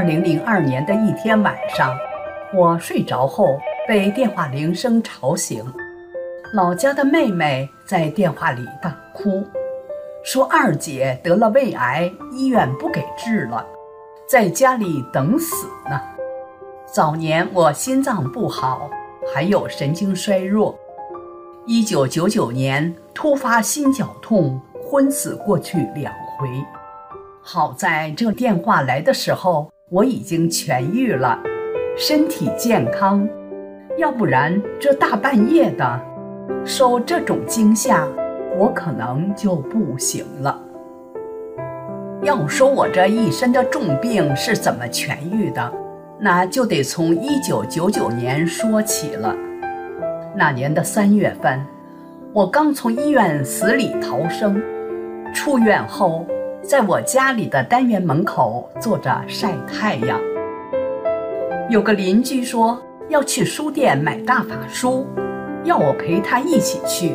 二零零二年的一天晚上，我睡着后被电话铃声吵醒。老家的妹妹在电话里大哭，说二姐得了胃癌，医院不给治了，在家里等死呢。早年我心脏不好，还有神经衰弱。一九九九年突发心绞痛，昏死过去两回。好在这电话来的时候，我已经痊愈了，身体健康。要不然这大半夜的。受这种惊吓，我可能就不行了。要说我这一身的重病是怎么痊愈的，那就得从一九九九年说起了。那年的三月份，我刚从医院死里逃生，出院后，在我家里的单元门口坐着晒太阳。有个邻居说要去书店买大法书。要我陪他一起去。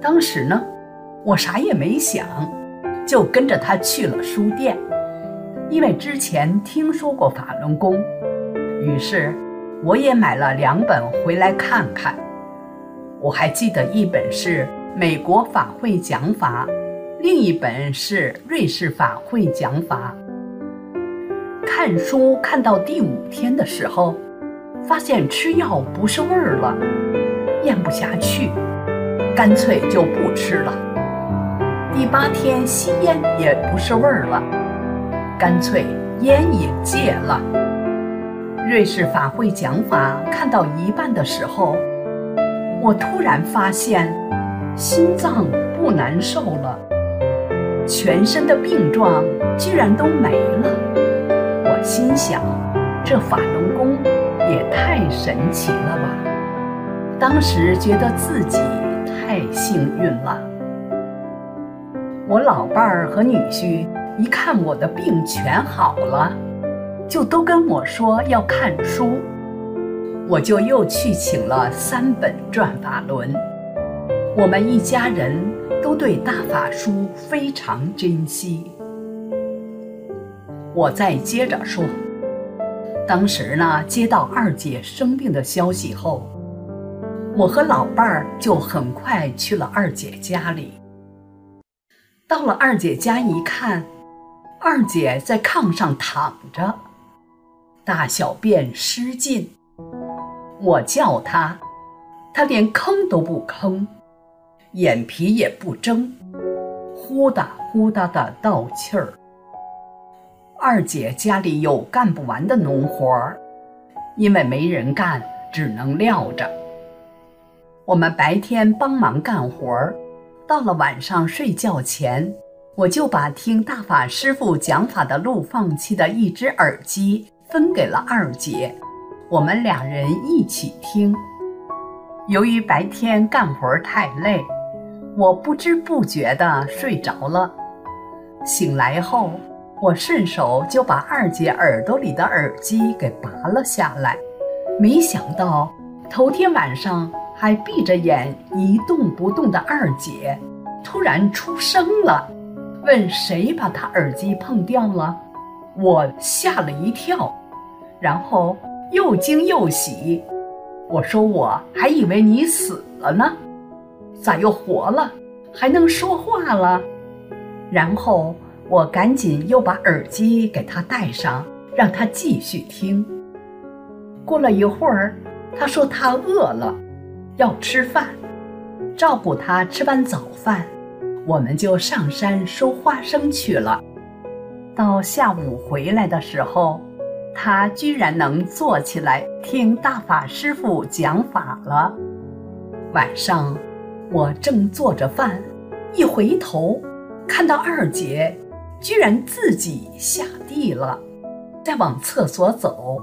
当时呢，我啥也没想，就跟着他去了书店。因为之前听说过法轮功，于是我也买了两本回来看看。我还记得一本是《美国法会讲法》，另一本是《瑞士法会讲法》。看书看到第五天的时候，发现吃药不是味儿了。咽不下去，干脆就不吃了。第八天吸烟也不是味儿了，干脆烟也戒了。瑞士法会讲法看到一半的时候，我突然发现心脏不难受了，全身的病状居然都没了。我心想，这法轮功也太神奇了吧！当时觉得自己太幸运了。我老伴儿和女婿一看我的病全好了，就都跟我说要看书，我就又去请了三本《转法轮》。我们一家人都对大法书非常珍惜。我再接着说，当时呢，接到二姐生病的消息后。我和老伴儿就很快去了二姐家里。到了二姐家一看，二姐在炕上躺着，大小便失禁。我叫她，她连吭都不吭，眼皮也不睁，呼哒呼哒的倒气儿。二姐家里有干不完的农活儿，因为没人干，只能撂着。我们白天帮忙干活儿，到了晚上睡觉前，我就把听大法师傅讲法的录放器的一只耳机分给了二姐，我们俩人一起听。由于白天干活太累，我不知不觉地睡着了。醒来后，我顺手就把二姐耳朵里的耳机给拔了下来，没想到头天晚上。还闭着眼一动不动的二姐，突然出声了，问谁把她耳机碰掉了？我吓了一跳，然后又惊又喜。我说我还以为你死了呢，咋又活了，还能说话了？然后我赶紧又把耳机给他戴上，让他继续听。过了一会儿，他说他饿了。要吃饭，照顾他吃完早饭，我们就上山收花生去了。到下午回来的时候，他居然能坐起来听大法师傅讲法了。晚上，我正做着饭，一回头，看到二姐居然自己下地了，在往厕所走，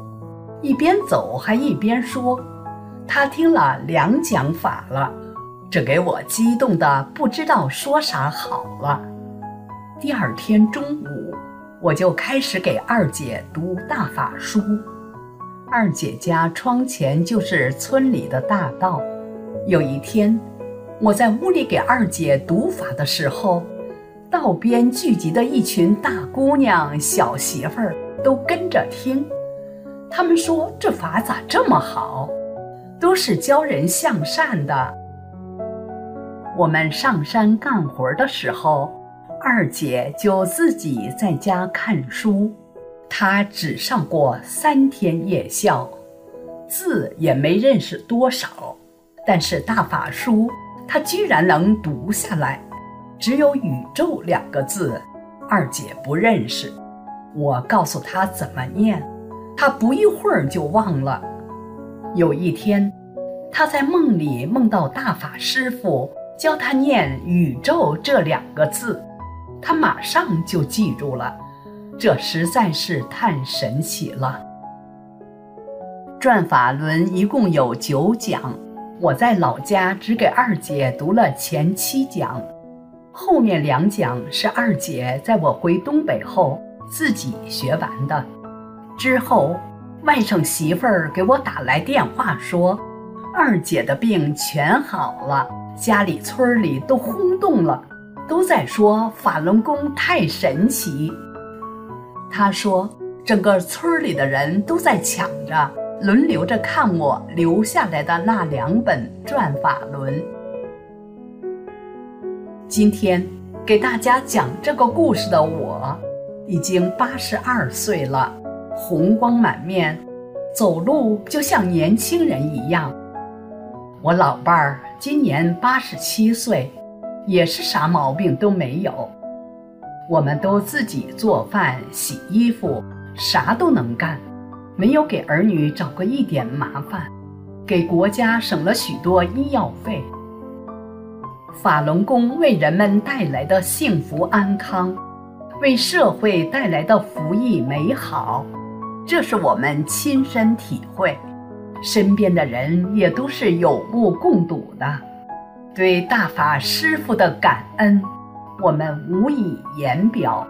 一边走还一边说。她听了两讲法了，这给我激动的不知道说啥好了。第二天中午，我就开始给二姐读大法书。二姐家窗前就是村里的大道。有一天，我在屋里给二姐读法的时候，道边聚集的一群大姑娘、小媳妇儿都跟着听。他们说这法咋这么好，都是教人向善的。我们上山干活的时候，二姐就自己在家看书。她只上过三天夜校，字也没认识多少，但是大法书他居然能读下来。只有“宇宙”两个字，二姐不认识。我告诉她怎么念，她不一会儿就忘了。有一天，她在梦里梦到大法师父。教他念“宇宙”这两个字，他马上就记住了，这实在是太神奇了。转法轮一共有九讲，我在老家只给二姐读了前七讲，后面两讲是二姐在我回东北后自己学完的。之后，外甥媳妇儿给我打来电话说，二姐的病全好了。家里村里都轰动了，都在说法轮功太神奇。他说，整个村里的人都在抢着，轮流着看我留下来的那两本《转法轮》。今天给大家讲这个故事的我，已经八十二岁了，红光满面，走路就像年轻人一样。我老伴儿今年八十七岁，也是啥毛病都没有。我们都自己做饭、洗衣服，啥都能干，没有给儿女找过一点麻烦，给国家省了许多医药费。法轮功为人们带来的幸福安康，为社会带来的福益美好，这是我们亲身体会。身边的人也都是有目共睹的，对大法师父的感恩，我们无以言表。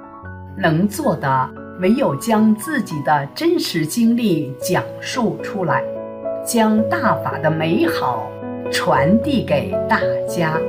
能做的唯有将自己的真实经历讲述出来，将大法的美好传递给大家。